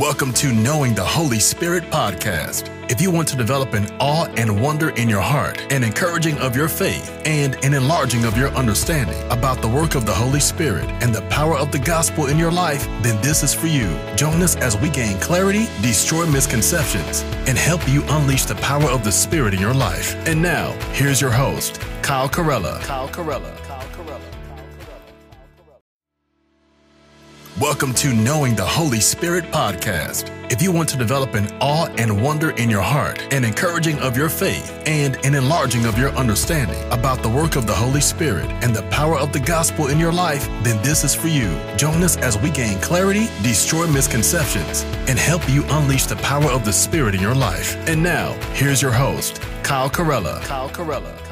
Welcome to Knowing the Holy Spirit podcast. If you want to develop an awe and wonder in your heart, an encouraging of your faith, and an enlarging of your understanding about the work of the Holy Spirit and the power of the gospel in your life, then this is for you. Join us as we gain clarity, destroy misconceptions, and help you unleash the power of the Spirit in your life. And now, here's your host, Kyle Carella. Kyle Carella. Welcome to Knowing the Holy Spirit podcast. If you want to develop an awe and wonder in your heart, an encouraging of your faith, and an enlarging of your understanding about the work of the Holy Spirit and the power of the gospel in your life, then this is for you. Join us as we gain clarity, destroy misconceptions, and help you unleash the power of the Spirit in your life. And now, here's your host, Kyle Carella. Kyle Carella.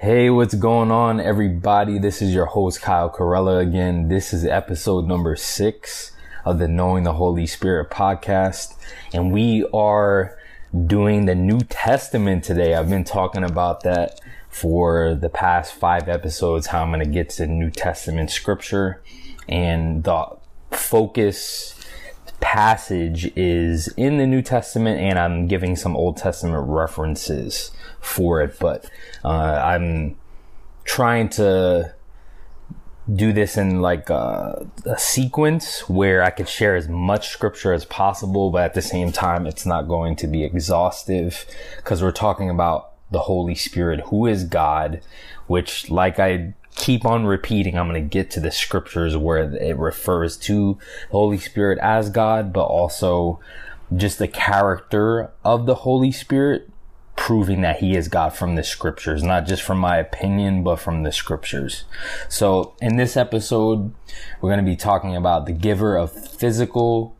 Hey, what's going on, everybody? This is your host, Kyle Carella again. This is episode number six of the Knowing the Holy Spirit podcast. And we are doing the New Testament today. I've been talking about that for the past five episodes, how I'm going to get to New Testament scripture. And the focus passage is in the New Testament, and I'm giving some Old Testament references for it, but uh, I'm trying to do this in like a, a, sequence where I could share as much scripture as possible, but at the same time, it's not going to be exhaustive because we're talking about the Holy Spirit, who is God, which, like I keep on repeating, I'm going to get to the scriptures where it refers to Holy Spirit as God, but also just the character of the Holy Spirit proving that he is God from the scriptures, not just from my opinion, but from the scriptures. So in this episode, we're going to be talking about the giver of physical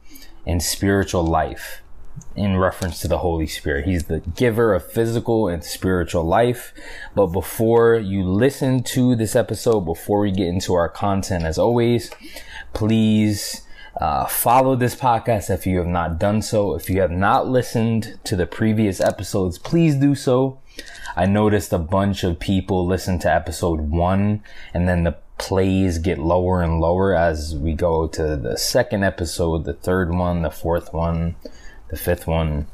and spiritual life in reference to the Holy Spirit. He's the giver of physical and spiritual life. But before you listen to this episode, before we get into our content, as always, please uh, follow this podcast if you have not done so. If you have not listened to the previous episodes, please do so. I noticed a bunch of people listen to episode one and then the plays get lower and lower as we go to the second episode, the third one, the fourth one, the fifth one.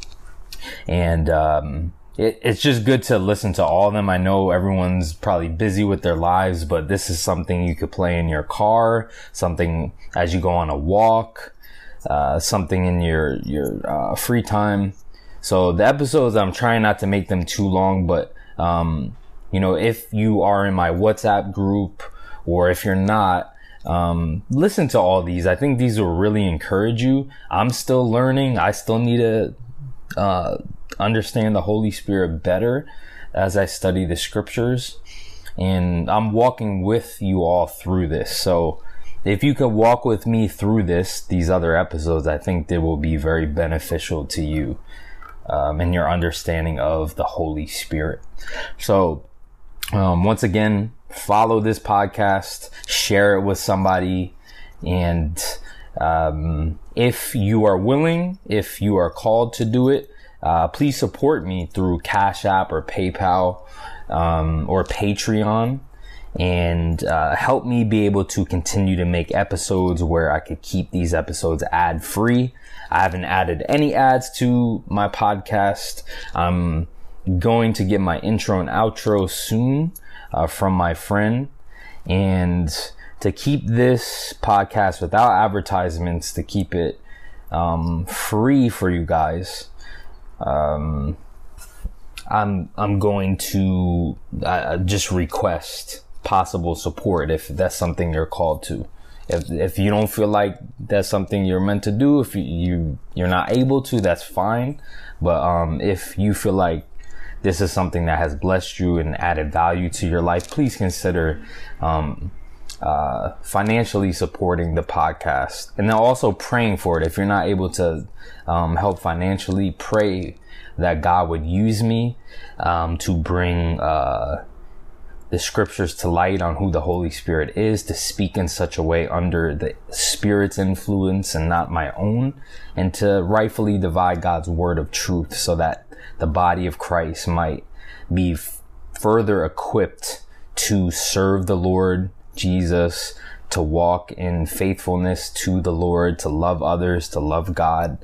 And, um, it, it's just good to listen to all of them. I know everyone's probably busy with their lives, but this is something you could play in your car, something as you go on a walk, uh, something in your, your, uh, free time. So the episodes, I'm trying not to make them too long, but, um, you know, if you are in my WhatsApp group or if you're not, um, listen to all these. I think these will really encourage you. I'm still learning. I still need to, uh, understand the Holy Spirit better as I study the scriptures. And I'm walking with you all through this. So if you could walk with me through this, these other episodes, I think they will be very beneficial to you um, in your understanding of the Holy Spirit. So um, once again, follow this podcast, share it with somebody, and um, if you are willing, if you are called to do it, uh, please support me through Cash App or PayPal um, or Patreon and uh, help me be able to continue to make episodes where I could keep these episodes ad free. I haven't added any ads to my podcast. I'm going to get my intro and outro soon uh, from my friend and to keep this podcast without advertisements, to keep it um, free for you guys um, I'm I'm going to uh, just request possible support if that's something you're called to. If if you don't feel like that's something you're meant to do, if you, you you're not able to, that's fine. But um, if you feel like this is something that has blessed you and added value to your life, please consider um, uh, financially supporting the podcast and then also praying for it. If you're not able to um, help financially, pray that God would use me um, to bring uh, the scriptures to light on who the Holy Spirit is, to speak in such a way under the Spirit's influence and not my own, and to rightfully divide God's word of truth so that the body of Christ might be f- further equipped to serve the Lord Jesus to walk in faithfulness to the Lord, to love others, to love God.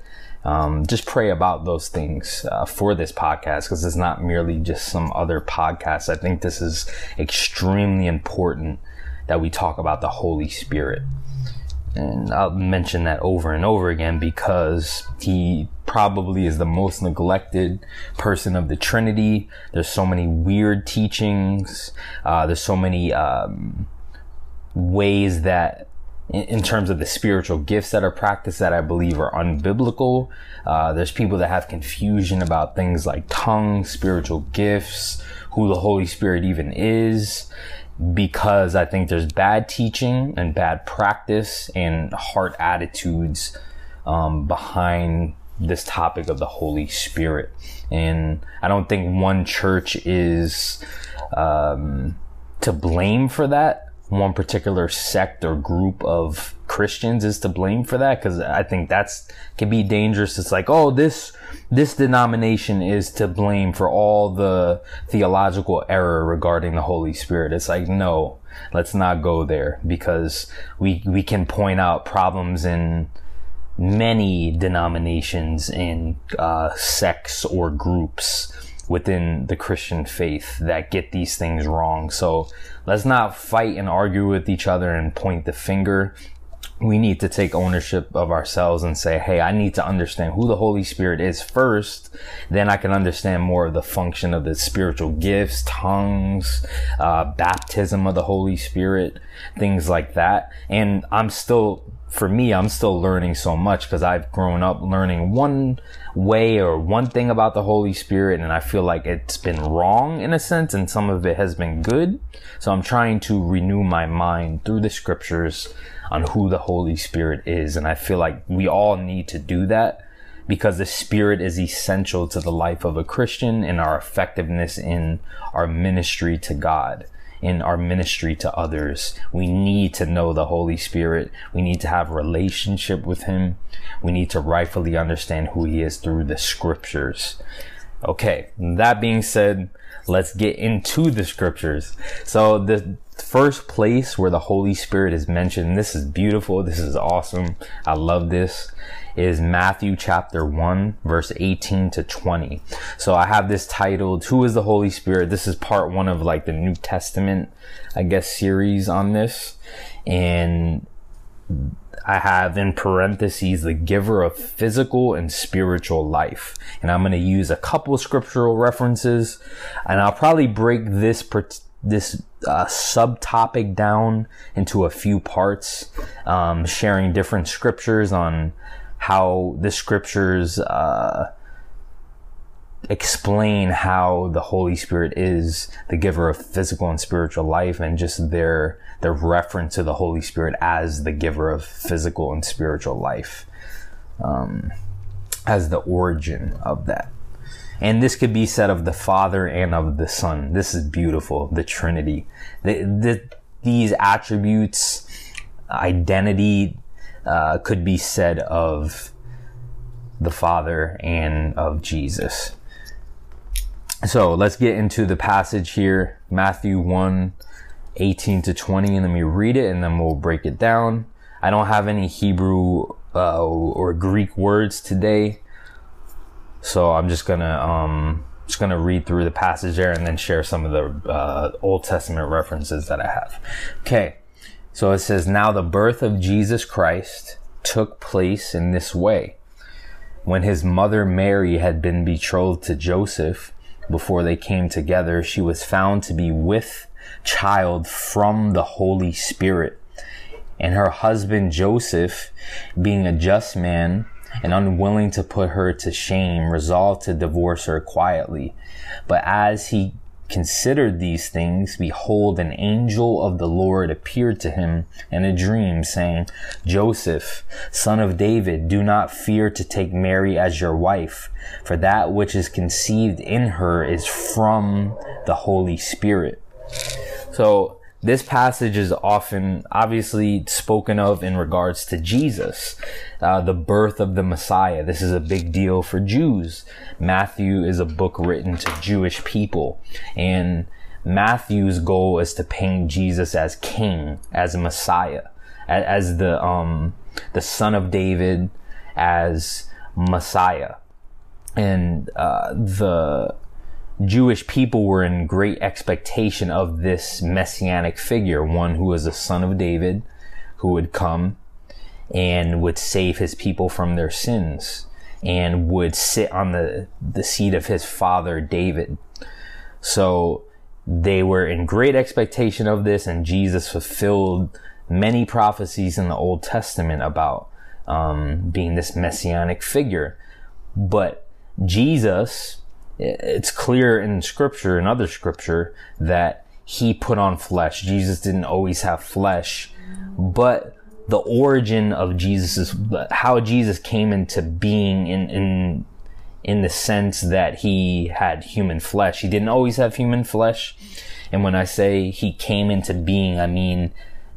Um, just pray about those things uh, for this podcast because it's not merely just some other podcast. I think this is extremely important that we talk about the Holy Spirit. And I'll mention that over and over again because he probably is the most neglected person of the Trinity. There's so many weird teachings. Uh, there's so many um, ways that, in, in, terms of the spiritual gifts that are practiced, that I believe are unbiblical. Uh, there's people that have confusion about things like tongues, spiritual gifts, who the Holy Spirit even is because I think there's bad teaching and bad practice and heart attitudes um, behind this topic of the Holy Spirit. And I don't think one church is um, to blame for that. One particular sect or group of Christians is to blame for that because I think that's can be dangerous. It's like, oh, this this denomination is to blame for all the theological error regarding the Holy Spirit. It's like, no, let's not go there because we we can point out problems in many denominations and uh, sects or groups within the Christian faith that get these things wrong. So let's not fight and argue with each other and point the finger. We need to take ownership of ourselves and say, Hey, I need to understand who the Holy Spirit is first. Then I can understand more of the function of the spiritual gifts, tongues, uh, baptism of the Holy Spirit, things like that. And I'm still for me, I'm still learning so much because I've grown up learning one way or one thing about the Holy Spirit, and I feel like it's been wrong in a sense, and some of it has been good. So I'm trying to renew my mind through the scriptures on who the Holy Spirit is, and I feel like we all need to do that because the Spirit is essential to the life of a Christian and our effectiveness in our ministry to God in our ministry to others. We need to know the Holy Spirit. We need to have a relationship with Him. We need to rightfully understand who He is through the scriptures. Okay. That being said, let's get into the scriptures. So the first place where the Holy Spirit is mentioned, this is beautiful. This is awesome. I love this is Matthew chapter 1, verse 18 to 20. So I have this titled, Who is the Holy Spirit? This is part one of like the New Testament, I guess, series on this. And I have in parentheses the giver of physical and spiritual life. And I'm going to use a couple scriptural references and I'll probably break this this uh, subtopic down into a few parts, um, sharing different scriptures on how the scriptures uh, explain how the Holy Spirit is the giver of physical and spiritual life, and just their their reference to the Holy Spirit as the giver of physical and spiritual life, um, as the origin of that. And this could be said of the Father and of the Son. This is beautiful. The Trinity. The, the, these attributes, identity, uh, could be said of the Father and of Jesus. So let's get into the passage here, Matthew 1 18 to 20, and let me read it and then we'll break it down. I don't have any Hebrew uh, or Greek words today, so I'm just gonna um, just gonna read through the passage there and then share some of the uh, Old Testament references that I have. Okay, so it says, Now the birth of Jesus Christ took place in this way. When his mother Mary had been betrothed to Joseph, before they came together, she was found to be with child from the Holy Spirit. And her husband Joseph, being a just man and unwilling to put her to shame, resolved to divorce her quietly. But as he considered these things, behold, an angel of the Lord appeared to him in a dream, saying, Joseph, son of David, do not fear to take Mary as your wife, for that which is conceived in her is from the Holy Spirit. So, this passage is often obviously spoken of in regards to Jesus, uh, the birth of the Messiah. This is a big deal for Jews. Matthew is a book written to Jewish people and Matthew's goal is to paint Jesus as king, as Messiah. as the um the son of David, as Messiah, and uh, the Jewish people were in great expectation of this messianic figure, one who was a son of David, who would come and would save his people from their sins and would sit on the, the seat of his father David. So they were in great expectation of this and Jesus fulfilled many prophecies in the Old Testament about um, being this messianic figure. But Jesus, it's clear in scripture and other scripture that he put on flesh. Jesus didn't always have flesh, but the origin of Jesus, how Jesus came into being in, in, in the sense that he had human flesh. He didn't always have human flesh. And when I say he came into being, I mean,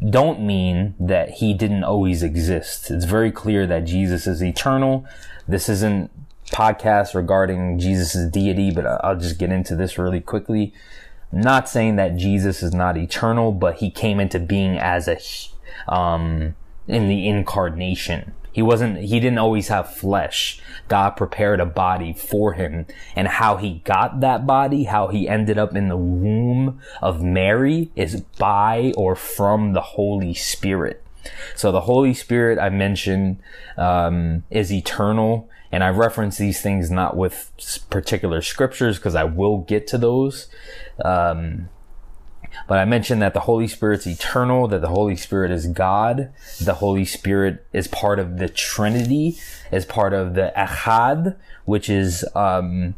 don't mean that he didn't always exist. It's very clear that Jesus is eternal. This isn't podcast regarding Jesus' deity, but I'll just get into this really quickly. not saying that Jesus is not eternal, but he came into being as a, um, in the incarnation. He wasn't, he didn't always have flesh. God prepared a body for him and how he got that body, how he ended up in the womb of Mary is by or from the Holy Spirit. So the Holy Spirit I mentioned, um, is eternal. And I reference these things not with particular scriptures because I will get to those. Um, but I mentioned that the Holy Spirit's eternal, that the Holy Spirit is God. The Holy Spirit is part of the Trinity, is part of the Echad, which is, um,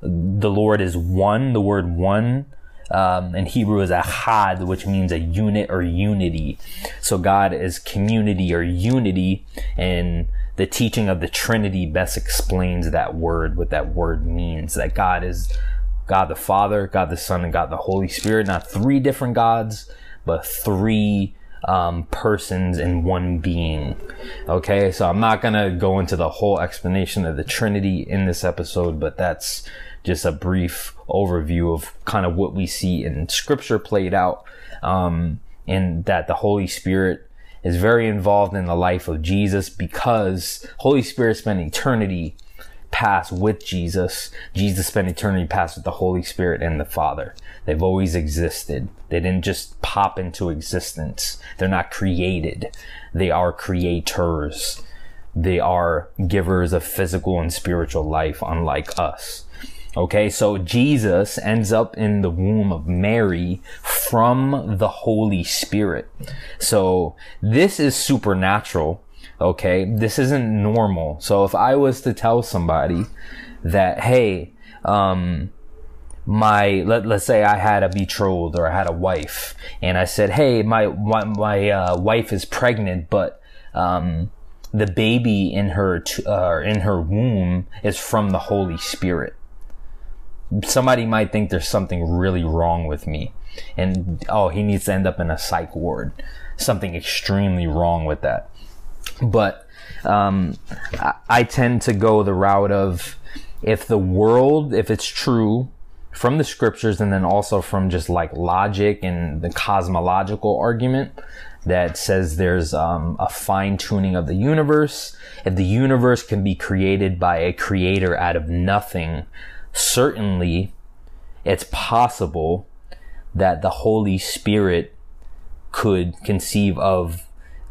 the Lord is one. The word one, um, in Hebrew is Echad, which means a unit or unity. So God is community or unity and the teaching of the Trinity best explains that word, what that word means, that God is God the Father, God the Son, and God the Holy Spirit. Not three different gods, but three um, persons in one being. Okay, so I'm not gonna go into the whole explanation of the Trinity in this episode, but that's just a brief overview of kind of what we see in Scripture played out, um, and that the Holy Spirit is very involved in the life of Jesus because Holy Spirit spent eternity past with Jesus. Jesus spent eternity past with the Holy Spirit and the Father. They've always existed. They didn't just pop into existence. They're not created. They are creators. They are givers of physical and spiritual life, unlike us. Okay, so Jesus ends up in the womb of Mary from the Holy Spirit. So this is supernatural Okay. This isn't normal. So if I was to tell somebody that, hey, um, my let, let's say I had a betrothed or I had a wife and I said, "Hey, my my, my uh, wife is pregnant, but um, the baby in her t- uh, in her womb is from the Holy Spirit." Somebody might think there's something really wrong with me, and oh, he needs to end up in a psych ward. Something extremely wrong with that. But um, I, I tend to go the route of if the world, if it's true from the scriptures and then also from just like logic and the cosmological argument that says there's um, a fine tuning of the universe. If the universe can be created by a creator out of nothing, certainly it's possible that the Holy Spirit could conceive of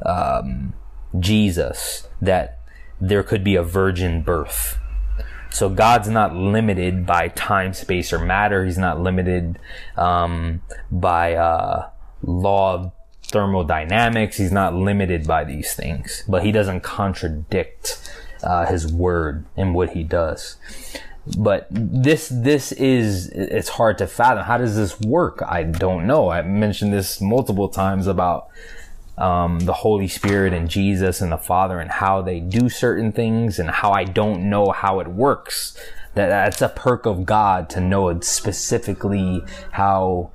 um, Jesus that there could be a virgin birth. So God's not limited by time, space, or matter. He's not limited um, by uh, law of thermodynamics. He's not limited by these things, but he doesn't contradict uh, his word in what he does. But this this is it's hard to fathom. How does this work? I don't know. I mentioned this multiple times about um, the Holy Spirit and Jesus and the Father and how they do certain things and how I don't know how it works. That that's a perk of God to know specifically how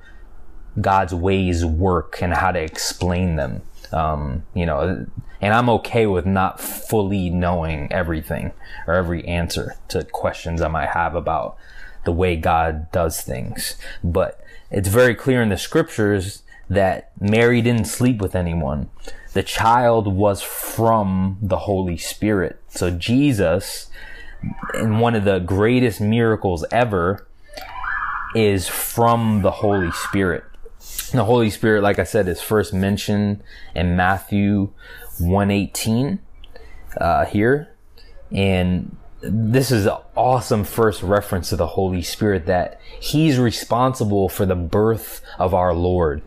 God's ways work and how to explain them. Um, you know, and I'm okay with not fully knowing everything or every answer to questions I might have about the way God does things. But it's very clear in the scriptures that Mary didn't sleep with anyone. The child was from the Holy Spirit. So Jesus, in one of the greatest miracles ever, is from the Holy Spirit. The Holy Spirit, like I said, is first mentioned in Matthew 118 uh, here. And this is an awesome first reference to the Holy Spirit that He's responsible for the birth of our Lord.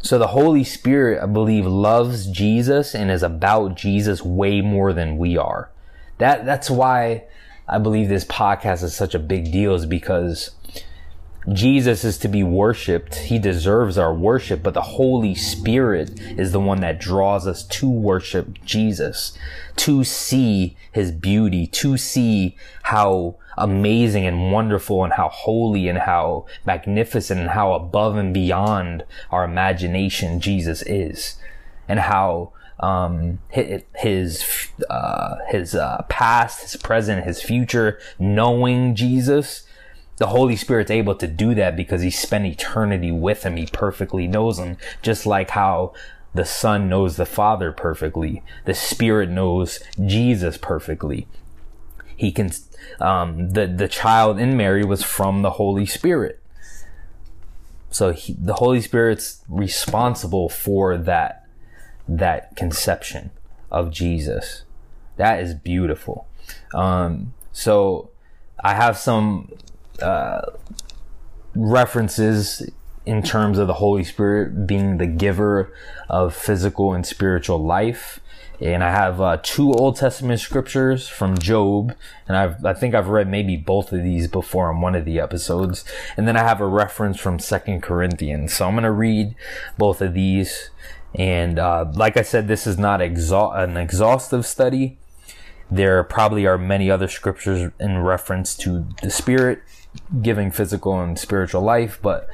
So the Holy Spirit, I believe, loves Jesus and is about Jesus way more than we are. That, that's why I believe this podcast is such a big deal is because Jesus is to be worshiped. He deserves our worship, but the Holy Spirit is the one that draws us to worship Jesus, to see his beauty, to see how amazing and wonderful and how holy and how magnificent and how above and beyond our imagination Jesus is and how um, his uh, his uh, past, his present, his future, knowing Jesus the Holy Spirit's able to do that because he spent eternity with him. He perfectly knows him, just like how the Son knows the Father perfectly. The Spirit knows Jesus perfectly. He can, um, the, the child in Mary was from the Holy Spirit. So he, the Holy Spirit's responsible for that, that conception of Jesus. That is beautiful. Um, so I have some uh, references in terms of the Holy Spirit being the giver of physical and spiritual life. And I have uh, two Old Testament scriptures from Job, and I've, I think I've read maybe both of these before on one of the episodes. And then I have a reference from Second Corinthians. So I'm going to read both of these. And uh, like I said, this is not exa- an exhaustive study. There probably are many other scriptures in reference to the Spirit giving physical and spiritual life, but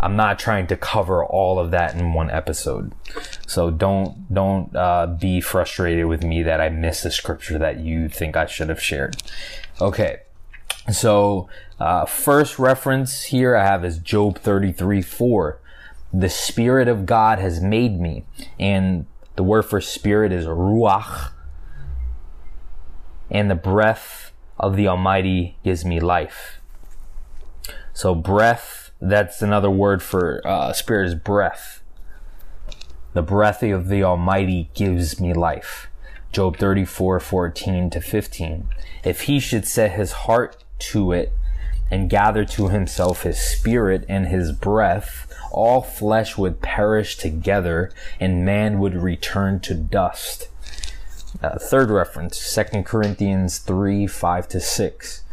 I'm not trying to cover all of that in one episode. So don't don't uh, be frustrated with me that I missed a scripture that you think I should have shared. Okay, so uh, first reference here I have is Job 33 4. The Spirit of God has made me, and the word for spirit is ruach, and the breath of the Almighty gives me life. So breath, that's another word for uh, spirit is breath. The breath of the Almighty gives me life. Job 34, 14 to 15. If he should set his heart to it and gather to himself his spirit and his breath, all flesh would perish together and man would return to dust. Uh, third reference, 2 Corinthians 3, 5 to 6.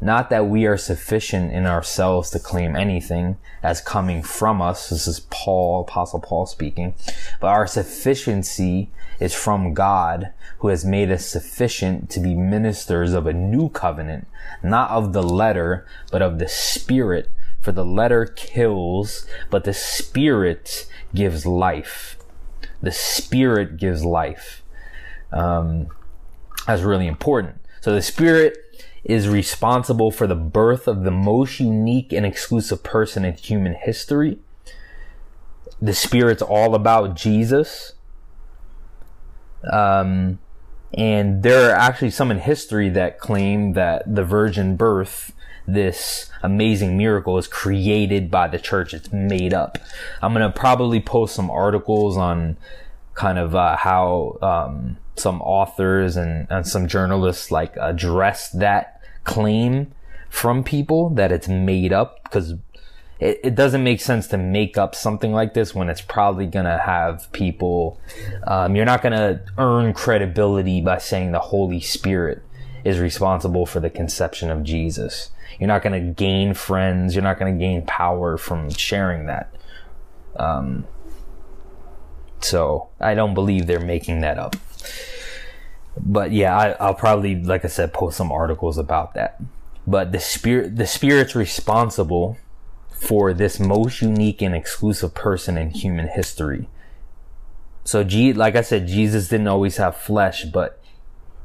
Not that we are sufficient in ourselves to claim anything as coming from us. This is Paul, Apostle Paul speaking. But our sufficiency is from God who has made us sufficient to be ministers of a new covenant, not of the letter, but of the spirit. For the letter kills, but the spirit gives life. The spirit gives life. Um, that's really important. So the spirit is responsible for the birth of the most unique and exclusive person in human history. The Spirit's all about Jesus. Um, and there are actually some in history that claim that the virgin birth, this amazing miracle, is created by the church. It's made up. I'm going to probably post some articles on kind of uh, how um, some authors and, and some journalists like address that claim from people that it's made up because it, it, doesn't make sense to make up something like this when it's probably gonna have people um, you're not gonna earn credibility by saying the holy spirit is responsible for the conception of jesus you're not gonna gain friends you're not gonna gain power from sharing that um, so I don't believe they're making that up. But yeah, I, will probably, like I said, post some articles about that. But the spirit, the spirit's responsible for this most unique and exclusive person in human history. So, G, like I said, Jesus didn't always have flesh, but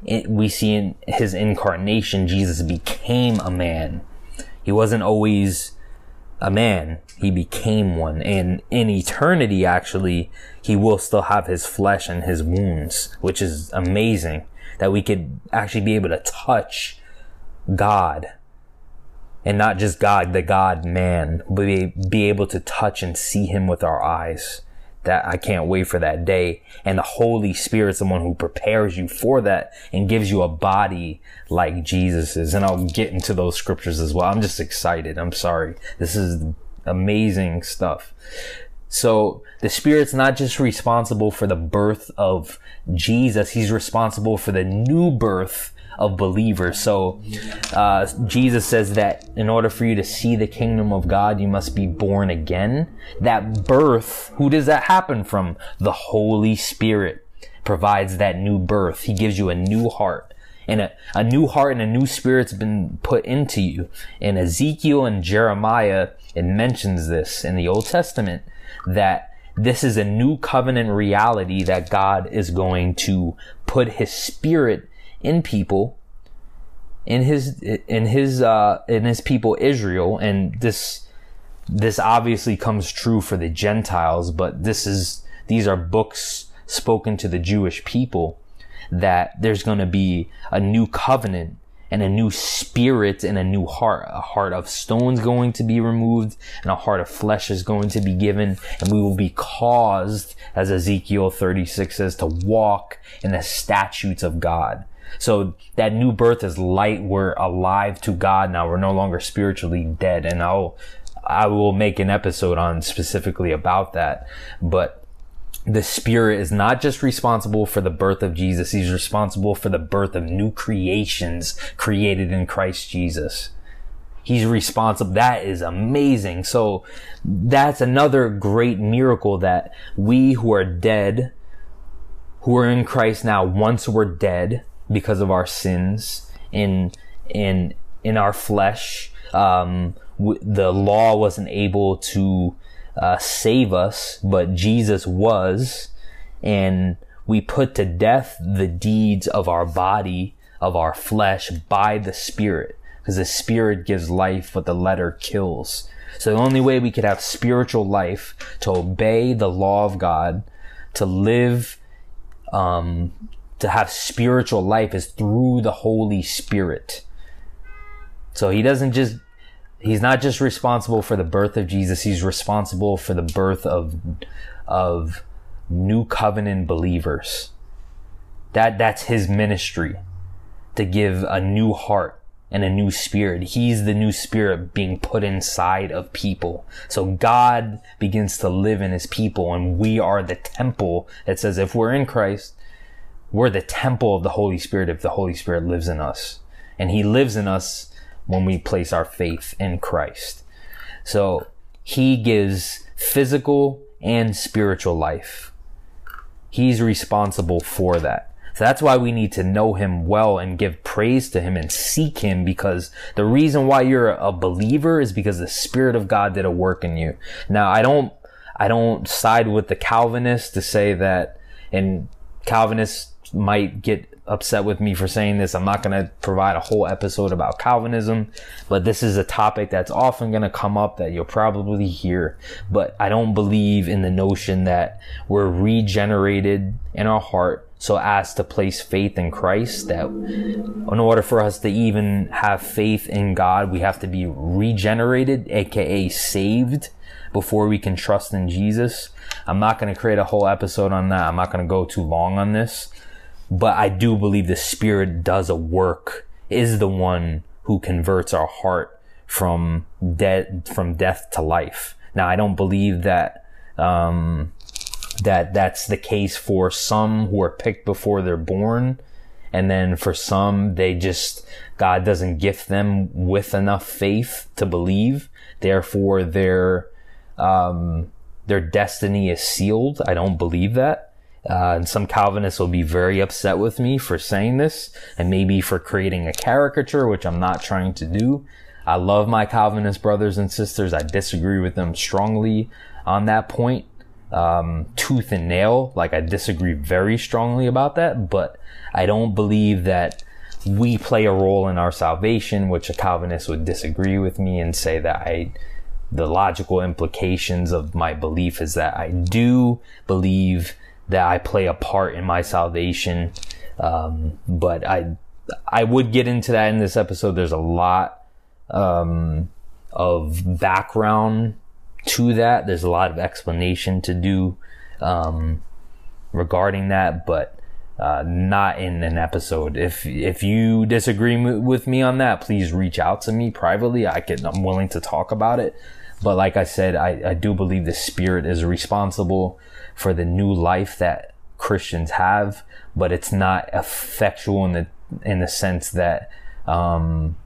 it, we see in his incarnation, Jesus became a man. He wasn't always a man. He became one. And in eternity, actually, he will still have his flesh and his wounds, which is amazing that we could actually be able to touch God and not just God, the God man, but be, be able to touch and see him with our eyes. That I can't wait for that day. And the Holy Spirit's the one who prepares you for that and gives you a body like Jesus's. And I'll get into those scriptures as well. I'm just excited. I'm sorry. This is amazing stuff. So the Spirit's not just responsible for the birth of Jesus. He's responsible for the new birth of believers. So uh, Jesus says that in order for you to see the kingdom of God, you must be born again. That birth, who does that happen from? The Holy Spirit provides that new birth. He gives you a new heart. And a, a new heart and a new spirit's been put into you. And Ezekiel and Jeremiah, it mentions this in the Old Testament that this is a new covenant reality that God is going to put his spirit in people in his in his uh in his people Israel and this this obviously comes true for the Gentiles but this is these are books spoken to the Jewish people that there's going to be a new covenant and a new spirit and a new heart. A heart of stone's going to be removed and a heart of flesh is going to be given and we will be caused, as Ezekiel 36 says, to walk in the statutes of God. So that new birth is light. We're alive to God now. We're no longer spiritually dead. And I'll, I will make an episode on specifically about that. But the spirit is not just responsible for the birth of Jesus. He's responsible for the birth of new creations created in Christ Jesus. He's responsible. That is amazing. So that's another great miracle that we who are dead, who are in Christ now, once were dead, because of our sins in in in our flesh. Um, w- the law wasn't able to uh, save us, but Jesus was, and we put to death the deeds of our body, of our flesh, by the Spirit, because the Spirit gives life, but the letter kills. So the only way we could have spiritual life to obey the law of God, to live um, to have spiritual life is through the Holy Spirit. So he doesn't just, he's not just responsible for the birth of Jesus, he's responsible for the birth of, of new covenant believers. That, that's his ministry to give a new heart and a new spirit. He's the new spirit being put inside of people. So God begins to live in his people and we are the temple that says if we're in Christ, we're the temple of the Holy Spirit if the Holy Spirit lives in us. And He lives in us when we place our faith in Christ. So He gives physical and spiritual life. He's responsible for that. So that's why we need to know him well and give praise to him and seek him because the reason why you're a believer is because the spirit of God did a work in you. Now I don't, I don't side with the Calvinists to say that, and Calvinists might get upset with me for saying this. I'm not going to provide a whole episode about Calvinism, but this is a topic that's often going to come up that you'll probably hear. But I don't believe in the notion that we're regenerated in our heart so as to place faith in Christ that in order for us to even have faith in God, we have to be regenerated, aka saved before we can trust in Jesus. I'm not going to create a whole episode on that. I'm not going to go too long on this but I do believe the Spirit does a work, is the one who converts our heart from death, from death to life. Now, I don't believe that, um, that that's the case for some who are picked before they're born. And then for some, they just, God doesn't gift them with enough faith to believe. Therefore, their, um, their destiny is sealed. I don't believe that. Uh, and some Calvinists will be very upset with me for saying this and maybe for creating a caricature, which I'm not trying to do. I love my Calvinist brothers and sisters. I disagree with them strongly on that point. Um, tooth and nail. Like I disagree very strongly about that, but I don't believe that we play a role in our salvation, which a Calvinist would disagree with me and say that I the logical implications of my belief is that I do believe that I play a part in my salvation. Um, but I, I would get into that in this episode. There's a lot, um, of background to that. There's a lot of explanation to do, um, regarding that, but, uh, not in an episode. If, if you disagree with me on that, please reach out to me privately. I can, I'm willing to talk about it. But like I said, I, I do believe the spirit is responsible for the new life that Christians have, but it's not effectual in the, in the sense that, um,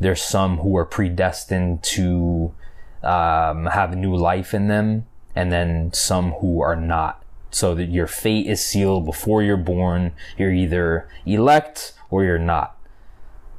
there's some who are predestined to, um, have a new life in them and then some who are not so that your fate is sealed before you're born. You're either elect or you're not.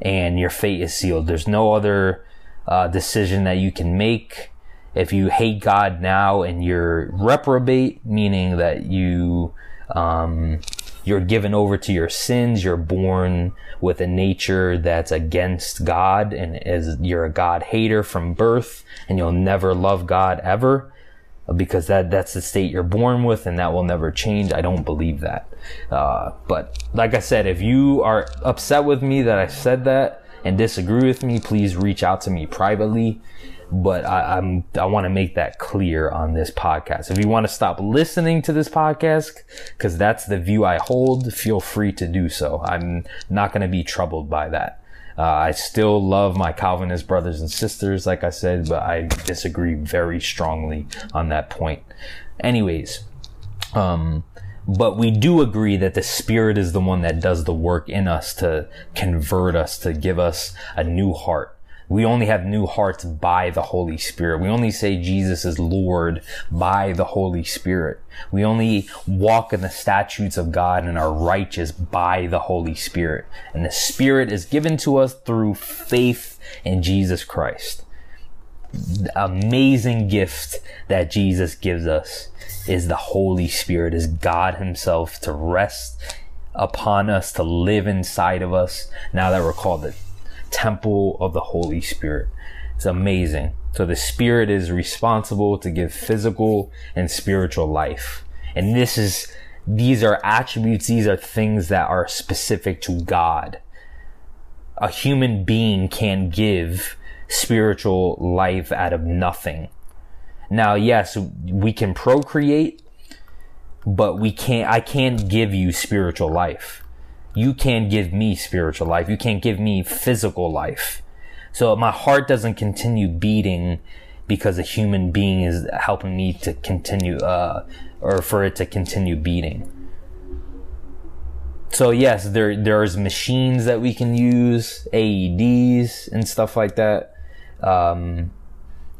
And your fate is sealed. There's no other uh, decision that you can make. If you hate God now and you're reprobate, meaning that you, um, you're given over to your sins, you're born with a nature that's against God and as you're a God hater from birth and you'll never love God ever because that that's the state you're born with and that will never change. I don't believe that. Uh, but like I said, if you are upset with me that I said that and disagree with me, please reach out to me privately. But I, I'm I want to make that clear on this podcast. If you want to stop listening to this podcast because that's the view I hold, feel free to do so. I'm not going to be troubled by that. Uh, I still love my Calvinist brothers and sisters, like I said, but I disagree very strongly on that point. Anyways, um, but we do agree that the Spirit is the one that does the work in us to convert us, to give us a new heart. We only have new hearts by the Holy Spirit. We only say Jesus is Lord by the Holy Spirit. We only walk in the statutes of God and are righteous by the Holy Spirit. And the Spirit is given to us through faith in Jesus Christ. The amazing gift that Jesus gives us is the Holy Spirit, is God Himself to rest upon us, to live inside of us. Now that we're called the temple of the Holy Spirit. It's amazing. So the Spirit is responsible to give physical and spiritual life. And this is, these are attributes, these are things that are specific to God. A human being can give spiritual life out of nothing. Now, yes, we can procreate, but we can't, I can't give you spiritual life you can't give me spiritual life. You can't give me physical life. So my heart doesn't continue beating because a human being is helping me to continue, uh, or for it to continue beating. So yes, there, there's machines that we can use, AEDs and stuff like that. Um,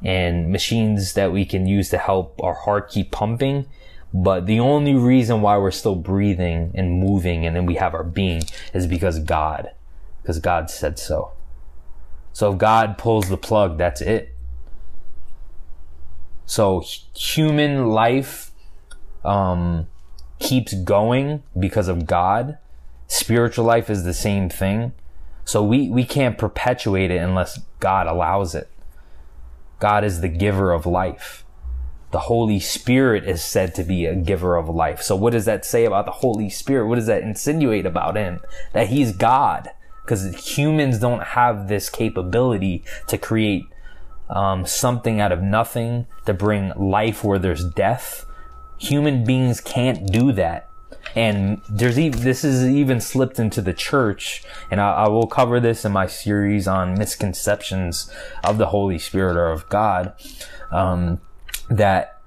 and machines that we can use to help our heart keep pumping. But the only reason why we're still breathing and moving and then we have our being is because God, because God said so. So if God pulls the plug, that's it. So human life, um, keeps going because of God. Spiritual life is the same thing. So we, we can't perpetuate it unless God allows it. God is the giver of life the Holy Spirit is said to be a giver of life. So what does that say about the Holy Spirit? What does that insinuate about him? That he's God. Because humans don't have this capability to create um, something out of nothing, to bring life where there's death. Human beings can't do that. And there's even, this is even slipped into the church, and I, I will cover this in my series on misconceptions of the Holy Spirit or of God. Um, that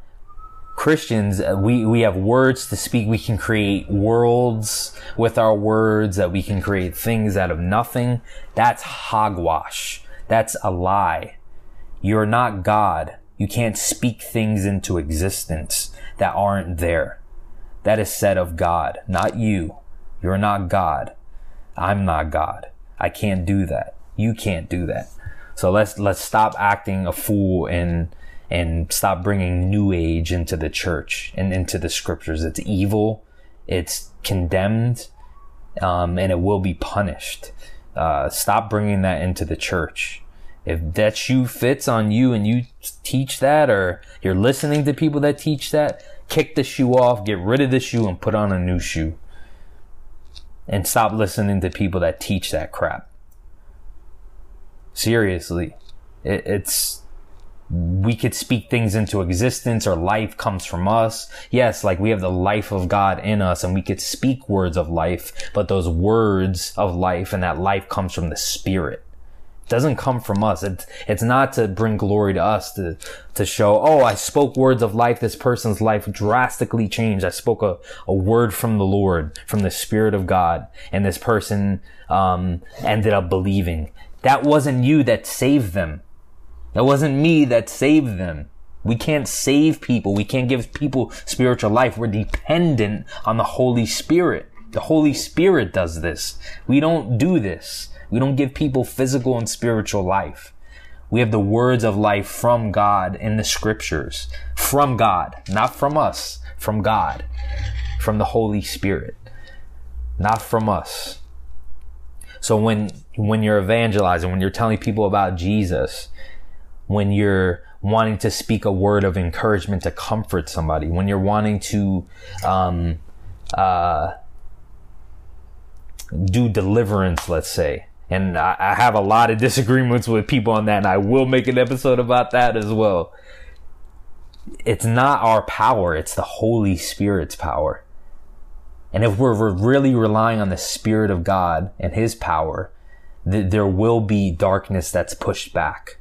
Christians, uh, we, we have words to speak. We can create worlds with our words, that we can create things out of nothing. That's hogwash. That's a lie. You're not God. You can't speak things into existence that aren't there. That is said of God, not you. You're not God. I'm not God. I can't do that. You can't do that. So let's, let's stop acting a fool and and stop bringing new age into the church and into the scriptures. It's evil. It's condemned. Um, and it will be punished. Uh, stop bringing that into the church. If that shoe fits on you and you teach that or you're listening to people that teach that, kick the shoe off, get rid of the shoe and put on a new shoe. And stop listening to people that teach that crap. Seriously. It, it's, we could speak things into existence or life comes from us. Yes, like we have the life of God in us and we could speak words of life, but those words of life and that life comes from the spirit. It doesn't come from us. It's, it's not to bring glory to us to, to show, oh, I spoke words of life. This person's life drastically changed. I spoke a, a word from the Lord, from the spirit of God. And this person, um, ended up believing. That wasn't you that saved them that wasn't me that saved them. We can't save people. We can't give people spiritual life. We're dependent on the Holy Spirit. The Holy Spirit does this. We don't do this. We don't give people physical and spiritual life. We have the words of life from God in the scriptures. From God. Not from us. From God. From the Holy Spirit. Not from us. So when, when you're evangelizing, when you're telling people about Jesus, when you're wanting to speak a word of encouragement to comfort somebody, when you're wanting to um, uh, do deliverance, let's say. And I, I have a lot of disagreements with people on that, and I will make an episode about that as well. It's not our power, it's the Holy Spirit's power. And if we're really relying on the Spirit of God and His power, th- there will be darkness that's pushed back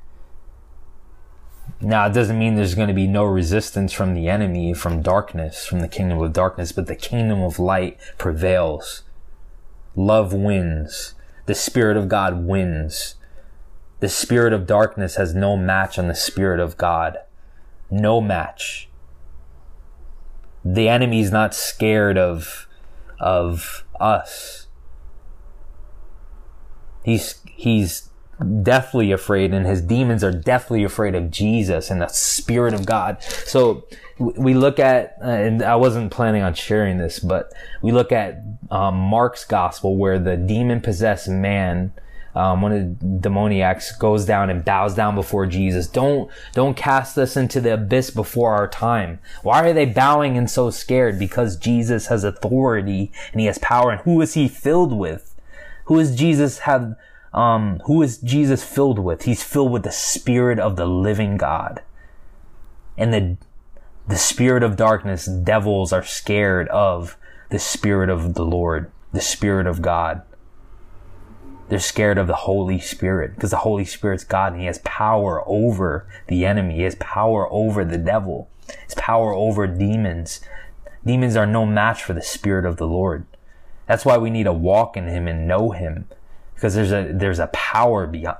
now, it doesn't mean there's going to be no resistance from the enemy, from darkness, from the kingdom of darkness, but the kingdom of light prevails. Love wins. The Spirit of God wins. The Spirit of darkness has no match on the Spirit of God. No match. The enemy's not scared of, of us. He's, he's deathly afraid and his demons are deathly afraid of Jesus and the spirit of God. So we look at, uh, and I wasn't planning on sharing this, but we look at um, Mark's gospel where the demon possessed man, um, one of the demoniacs goes down and bows down before Jesus. Don't, don't cast us into the abyss before our time. Why are they bowing and so scared? Because Jesus has authority and he has power. And who is he filled with? Who is Jesus have um, who is Jesus filled with? He's filled with the Spirit of the living God. And the, the Spirit of darkness, devils are scared of the Spirit of the Lord, the Spirit of God. They're scared of the Holy Spirit because the Holy Spirit's God and He has power over the enemy. He has power over the devil. His power over demons. Demons are no match for the Spirit of the Lord. That's why we need to walk in Him and know Him because there's a there's a power behind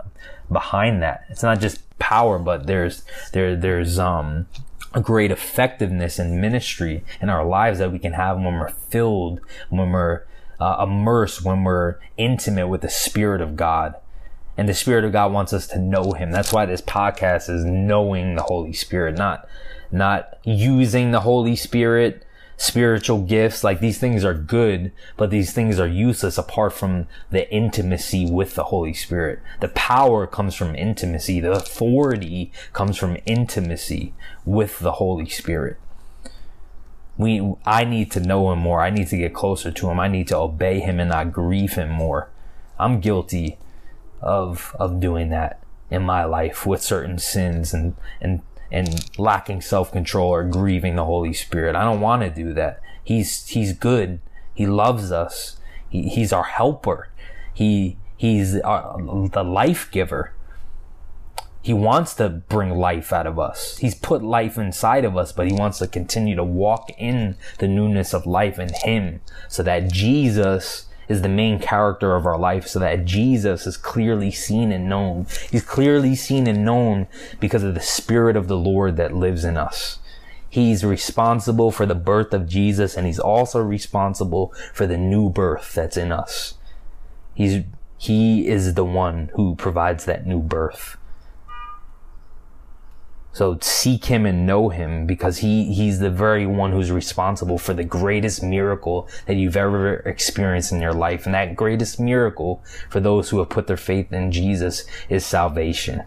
behind that. It's not just power, but there's there there's um a great effectiveness in ministry in our lives that we can have when we're filled, when we're uh, immersed, when we're intimate with the Spirit of God. And the Spirit of God wants us to know Him. That's why this podcast is knowing the Holy Spirit, not not using the Holy Spirit spiritual gifts, like these things are good, but these things are useless apart from the intimacy with the Holy Spirit. The power comes from intimacy. The authority comes from intimacy with the Holy Spirit. We, I need to know him more. I need to get closer to him. I need to obey him and not grieve him more. I'm guilty of, of doing that in my life with certain sins and, and and lacking self-control or grieving the Holy Spirit. I don't want to do that. He's, he's good. He loves us. He, he's our helper. He, he's our, the life giver. He wants to bring life out of us. He's put life inside of us, but he wants to continue to walk in the newness of life in him so that Jesus is the main character of our life so that Jesus is clearly seen and known. He's clearly seen and known because of the Spirit of the Lord that lives in us. He's responsible for the birth of Jesus and he's also responsible for the new birth that's in us. He's, he is the one who provides that new birth. So seek him and know him because he, he's the very one who's responsible for the greatest miracle that you've ever experienced in your life. And that greatest miracle for those who have put their faith in Jesus is salvation.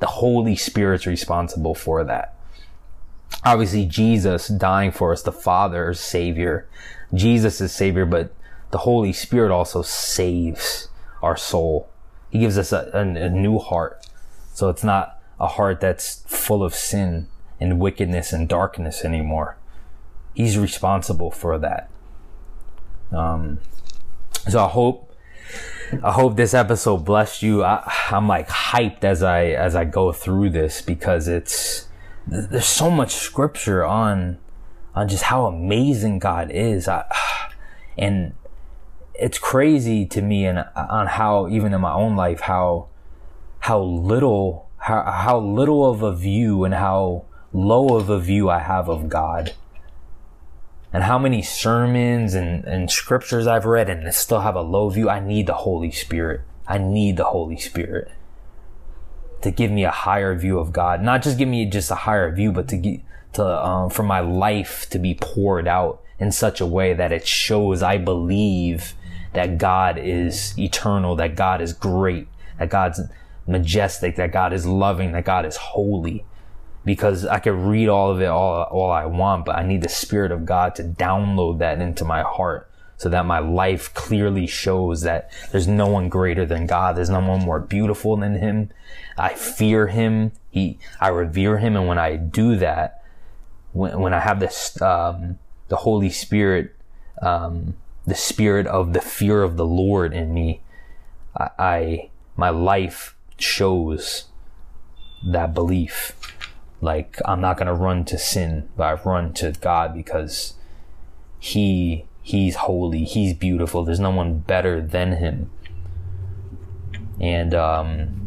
The Holy Spirit's responsible for that. Obviously, Jesus dying for us, the Father Savior. Jesus is Savior, but the Holy Spirit also saves our soul. He gives us a, a, a new heart. So it's not a heart that's full of sin and wickedness and darkness anymore. He's responsible for that. Um, so I hope, I hope this episode blessed you. I, I'm like hyped as I, as I go through this because it's, there's so much scripture on, on just how amazing God is. I, and it's crazy to me and on how, even in my own life, how, how little how, how little of a view and how low of a view I have of God. And how many sermons and, and scriptures I've read and still have a low view. I need the Holy Spirit. I need the Holy Spirit to give me a higher view of God. Not just give me just a higher view, but to get, to, um, for my life to be poured out in such a way that it shows I believe that God is eternal, that God is great, that God's majestic, that God is loving, that God is holy. Because I could read all of it all, all I want, but I need the Spirit of God to download that into my heart so that my life clearly shows that there's no one greater than God. There's no one more beautiful than Him. I fear Him. He, I revere Him. And when I do that, when, when I have this, um, the Holy Spirit, um, the spirit of the fear of the Lord in me, I, I my life shows that belief. Like, I'm not going to run to sin, but I run to God because He, He's holy. He's beautiful. There's no one better than Him. And, um,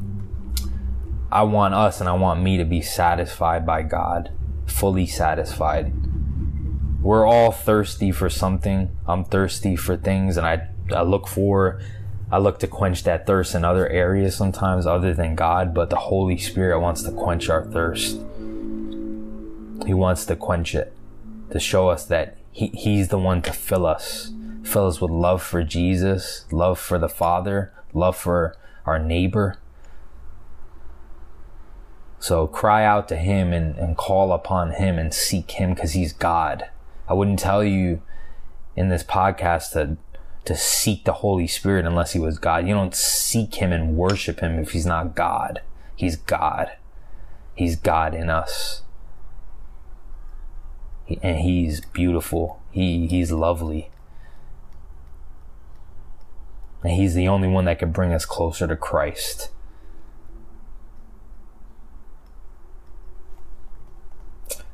I want us and I want me to be satisfied by God, fully satisfied. We're all thirsty for something. I'm thirsty for things and I, I look for I look to quench that thirst in other areas sometimes other than God, but the Holy Spirit wants to quench our thirst. He wants to quench it, to show us that he, He's the one to fill us, fill us with love for Jesus, love for the Father, love for our neighbor. So cry out to Him and, and call upon Him and seek Him because He's God. I wouldn't tell you in this podcast to to seek the Holy Spirit unless he was God. You don't seek him and worship him if he's not God. He's God. He's God in us. and he's beautiful. He, he's lovely. And he's the only one that can bring us closer to Christ.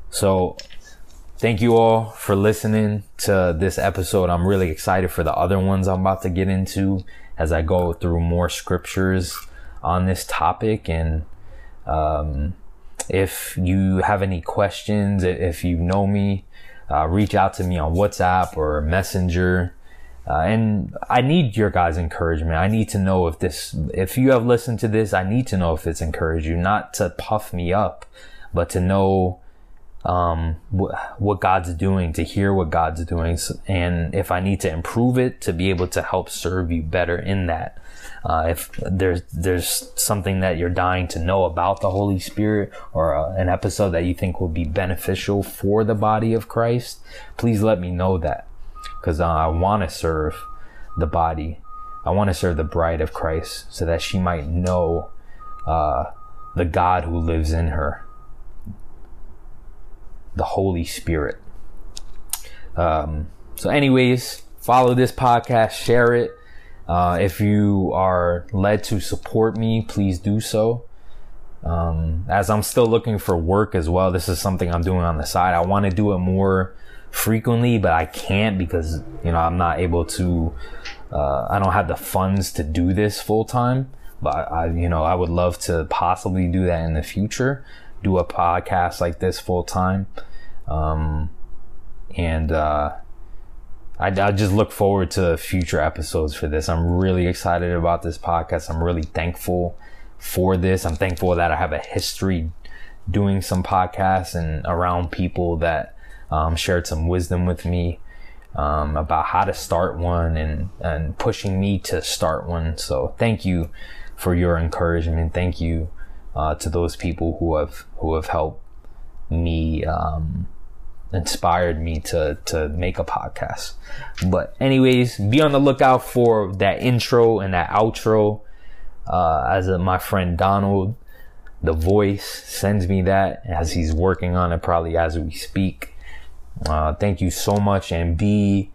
So thank you all for listening to this episode. I'm really excited for the other ones I'm about to get into as I go through more scriptures on this topic. And um, if you have any questions, if you know me, uh, reach out to me on WhatsApp or Messenger. Uh, and I need your guys' encouragement. I need to know if this, if you have listened to this, I need to know if it's encouraged you, not to puff me up, but to know um, wh- what God's doing, to hear what God's doing, and if I need to improve it, to be able to help serve you better in that. Uh, if there's there's something that you're dying to know about the Holy Spirit, or uh, an episode that you think will be beneficial for the body of Christ, please let me know that, because uh, I want to serve the body. I want to serve the bride of Christ, so that she might know uh, the God who lives in her the Holy Spirit. Um, so, anyways, follow this podcast, share it. Uh, if you are led to support me, please do so. Um, as I'm still looking for work as well, this is something I'm doing on the side. I want to do it more frequently, but I can't because, you know, I'm not able to, uh, I don't have the funds to do this full time. But I, you know, I would love to possibly do that in the future do a podcast like this full time. Um, and uh, I, I just look forward to future episodes for this. I'm really excited about this podcast. I'm really thankful for this. I'm thankful that I have a history doing some podcasts and around people that um, shared some wisdom with me um, about how to start one and, and pushing me to start one. So thank you for your encouragement. Thank you uh, to those people who have who have helped me um, inspired me to to make a podcast. But anyways, be on the lookout for that intro and that outro. Uh, as my friend Donald, the voice sends me that as he's working on it, probably as we speak. Uh, thank you so much, and be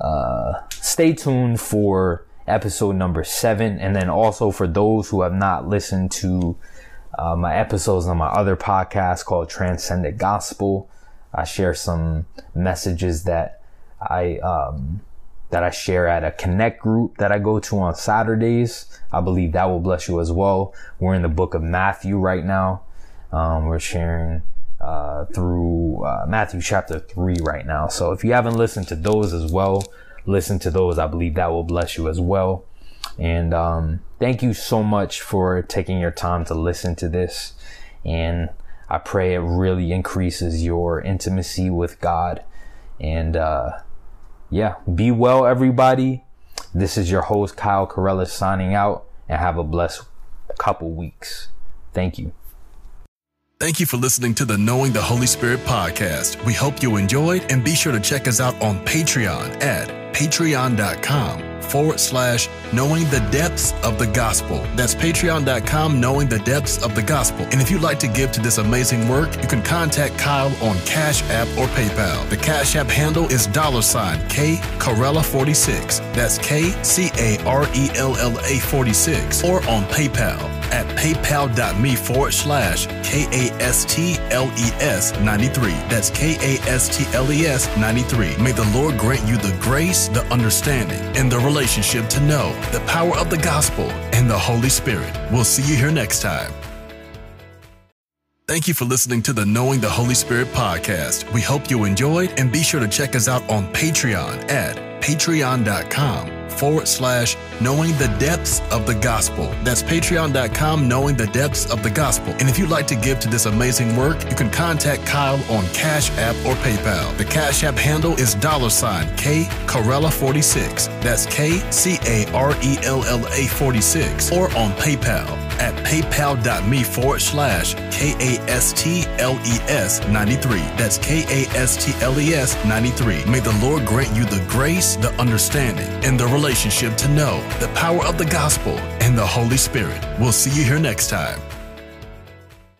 uh, stay tuned for episode number seven, and then also for those who have not listened to uh, my episodes on my other podcast called Transcendent Gospel. I share some messages that I um, that I share at a connect group that I go to on Saturdays. I believe that will bless you as well. We're in the book of Matthew right now. Um, we're sharing uh, through uh, Matthew chapter 3 right now. So if you haven't listened to those as well, listen to those. I believe that will bless you as well. And um, thank you so much for taking your time to listen to this. And I pray it really increases your intimacy with God. And uh, yeah, be well, everybody. This is your host, Kyle Carella, signing out and have a blessed couple weeks. Thank you. Thank you for listening to the Knowing the Holy Spirit podcast. We hope you enjoyed and be sure to check us out on Patreon at patreon.com forward slash knowing the depths of the gospel. That's patreon.com knowing the depths of the gospel. And if you'd like to give to this amazing work, you can contact Kyle on Cash App or PayPal. The Cash App handle is dollar sign K Carella 46. That's K C A R E L L A 46. Or on PayPal at paypal.me forward slash K A S T L E S 93. That's K A S T L E S 93. May the Lord grant you the grace, the understanding, and the relationship to know the power of the gospel and the Holy Spirit. We'll see you here next time. Thank you for listening to the Knowing the Holy Spirit podcast. We hope you enjoyed and be sure to check us out on Patreon at patreon.com forward slash knowing the depths of the gospel. That's patreon.com knowing the depths of the gospel. And if you'd like to give to this amazing work, you can contact Kyle on Cash App or PayPal. The Cash App handle is dollar sign K Carella 46. That's K C A R E L L A 46. Or on PayPal at paypal.me forward slash K A S T L E S 93. That's K A S T L E S 93. May the Lord grant you the grace, the understanding, and the relationship to know the power of the gospel and the Holy Spirit. We'll see you here next time.